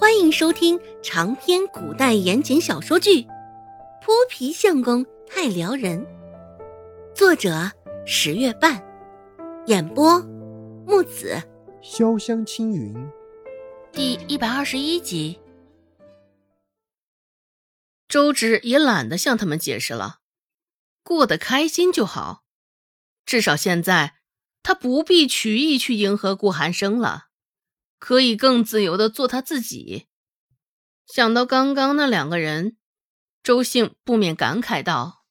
欢迎收听长篇古代言情小说剧《泼皮相公太撩人》，作者十月半，演播木子潇湘青云，第一百二十一集。周芷也懒得向他们解释了，过得开心就好。至少现在，他不必曲意去迎合顾寒生了。可以更自由的做他自己。想到刚刚那两个人，周兴不免感慨道：“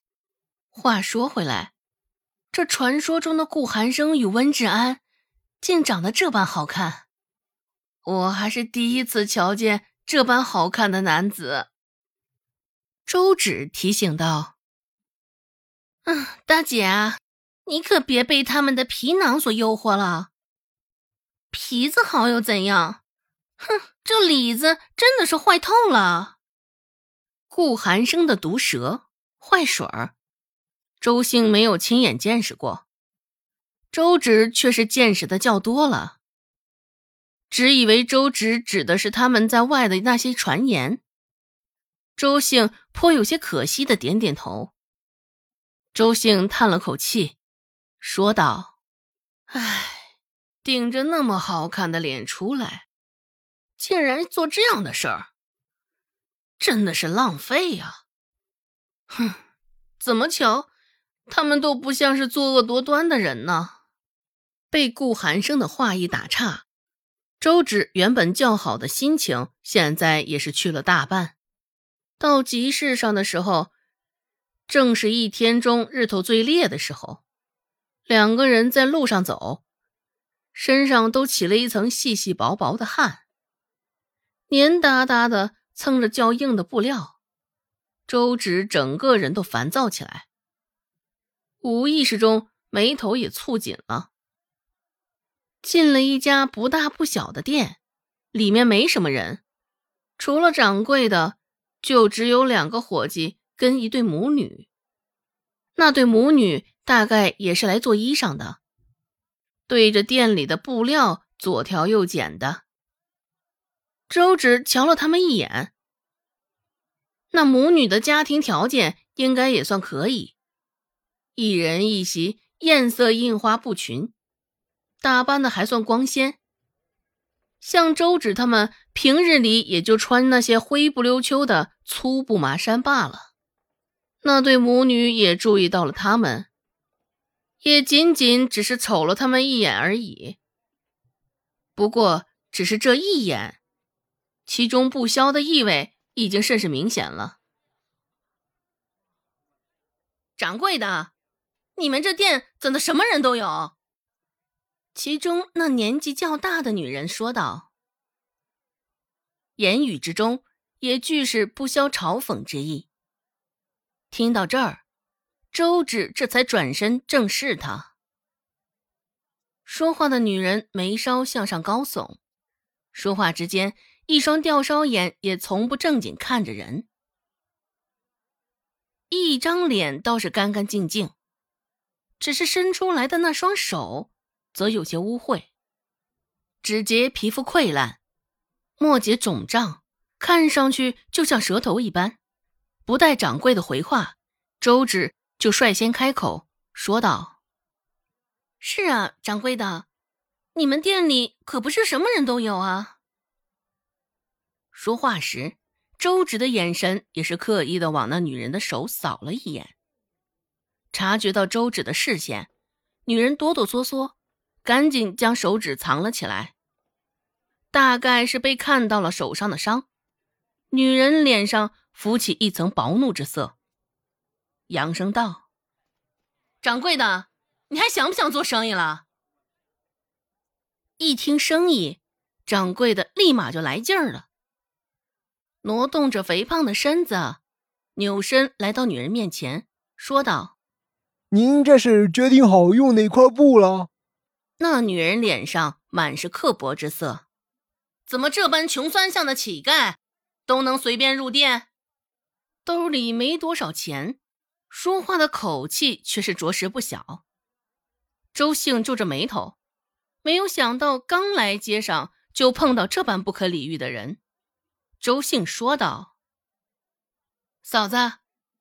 话说回来，这传说中的顾寒生与温志安，竟长得这般好看，我还是第一次瞧见这般好看的男子。”周芷提醒道：“嗯，大姐啊，你可别被他们的皮囊所诱惑了。”皮子好又怎样？哼，这里子真的是坏透了。顾寒生的毒舌坏水儿，周兴没有亲眼见识过，周芷却是见识的较多了。只以为周芷指的是他们在外的那些传言，周兴颇有些可惜的点点头。周兴叹了口气，说道：“唉。”顶着那么好看的脸出来，竟然做这样的事儿，真的是浪费呀！哼，怎么瞧，他们都不像是作恶多端的人呢？被顾寒生的话一打岔，周芷原本较好的心情，现在也是去了大半。到集市上的时候，正是一天中日头最烈的时候，两个人在路上走。身上都起了一层细细薄薄的汗，黏哒哒的蹭着较硬的布料，周芷整个人都烦躁起来，无意识中眉头也蹙紧了。进了一家不大不小的店，里面没什么人，除了掌柜的，就只有两个伙计跟一对母女。那对母女大概也是来做衣裳的。对着店里的布料左挑右拣的，周芷瞧了他们一眼。那母女的家庭条件应该也算可以，一人一袭艳色印花布裙，打扮的还算光鲜。像周芷他们平日里也就穿那些灰不溜秋的粗布麻衫罢了。那对母女也注意到了他们。也仅仅只是瞅了他们一眼而已。不过，只是这一眼，其中不消的意味已经甚是明显了。掌柜的，你们这店怎的什么人都有？其中那年纪较大的女人说道，言语之中也俱是不消嘲讽之意。听到这儿。周芷这才转身正视他。说话的女人眉梢向上高耸，说话之间，一双吊梢眼也从不正经看着人。一张脸倒是干干净净，只是伸出来的那双手，则有些污秽，指节皮肤溃烂，末节肿胀，看上去就像蛇头一般。不待掌柜的回话，周芷。就率先开口说道：“是啊，掌柜的，你们店里可不是什么人都有啊。”说话时，周芷的眼神也是刻意的往那女人的手扫了一眼。察觉到周芷的视线，女人哆哆嗦嗦，赶紧将手指藏了起来。大概是被看到了手上的伤，女人脸上浮起一层薄怒之色。扬声道：“掌柜的，你还想不想做生意了？”一听生意，掌柜的立马就来劲儿了，挪动着肥胖的身子，扭身来到女人面前，说道：“您这是决定好用哪块布了？”那女人脸上满是刻薄之色，怎么这般穷酸相的乞丐都能随便入店？兜里没多少钱。说话的口气却是着实不小。周兴皱着眉头，没有想到刚来街上就碰到这般不可理喻的人，周兴说道：“嫂子，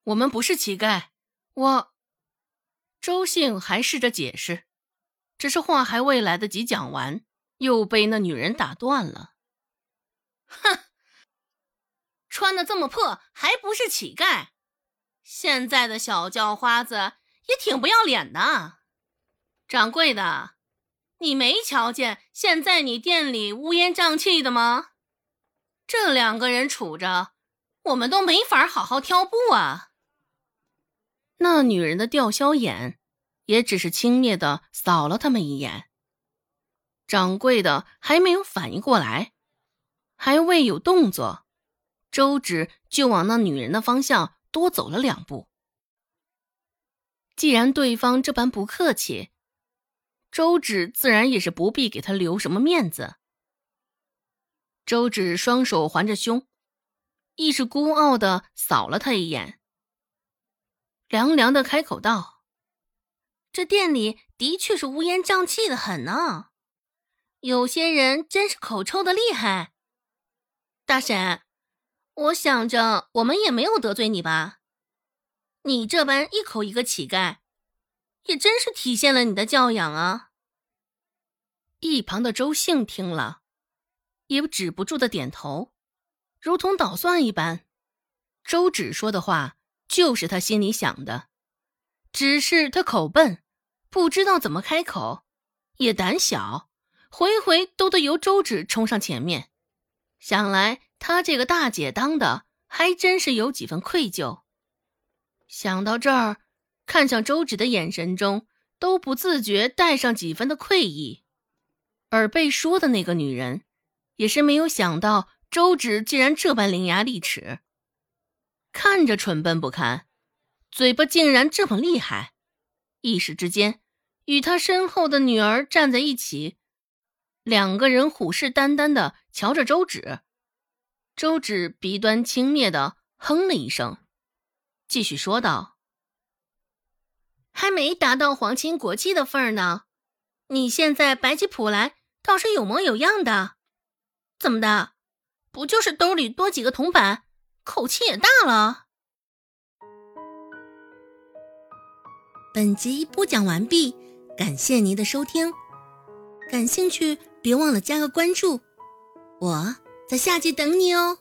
我们不是乞丐，我……”周兴还试着解释，只是话还未来得及讲完，又被那女人打断了。“哼，穿的这么破，还不是乞丐？现在的小叫花子也挺不要脸的。掌柜的，你没瞧见现在你店里乌烟瘴气的吗？”这两个人处着，我们都没法好好挑布啊。那女人的吊销眼，也只是轻蔑的扫了他们一眼。掌柜的还没有反应过来，还未有动作，周芷就往那女人的方向多走了两步。既然对方这般不客气，周芷自然也是不必给他留什么面子。周芷双手环着胸，亦是孤傲的扫了他一眼，凉凉的开口道：“这店里的确是乌烟瘴气的很呢，有些人真是口臭的厉害。大婶，我想着我们也没有得罪你吧？你这般一口一个乞丐，也真是体现了你的教养啊。”一旁的周兴听了。也止不住的点头，如同捣蒜一般。周芷说的话就是他心里想的，只是他口笨，不知道怎么开口，也胆小，回回都得由周芷冲上前面。想来他这个大姐当的还真是有几分愧疚。想到这儿，看向周芷的眼神中都不自觉带上几分的愧意，而被说的那个女人。也是没有想到，周芷竟然这般伶牙俐齿，看着蠢笨不堪，嘴巴竟然这么厉害。一时之间，与他身后的女儿站在一起，两个人虎视眈眈的瞧着周芷。周芷鼻端轻蔑的哼了一声，继续说道：“还没达到皇亲国戚的份儿呢，你现在摆起谱来，倒是有模有样的。”怎么的？不就是兜里多几个铜板，口气也大了？本集播讲完毕，感谢您的收听。感兴趣，别忘了加个关注，我在下集等你哦。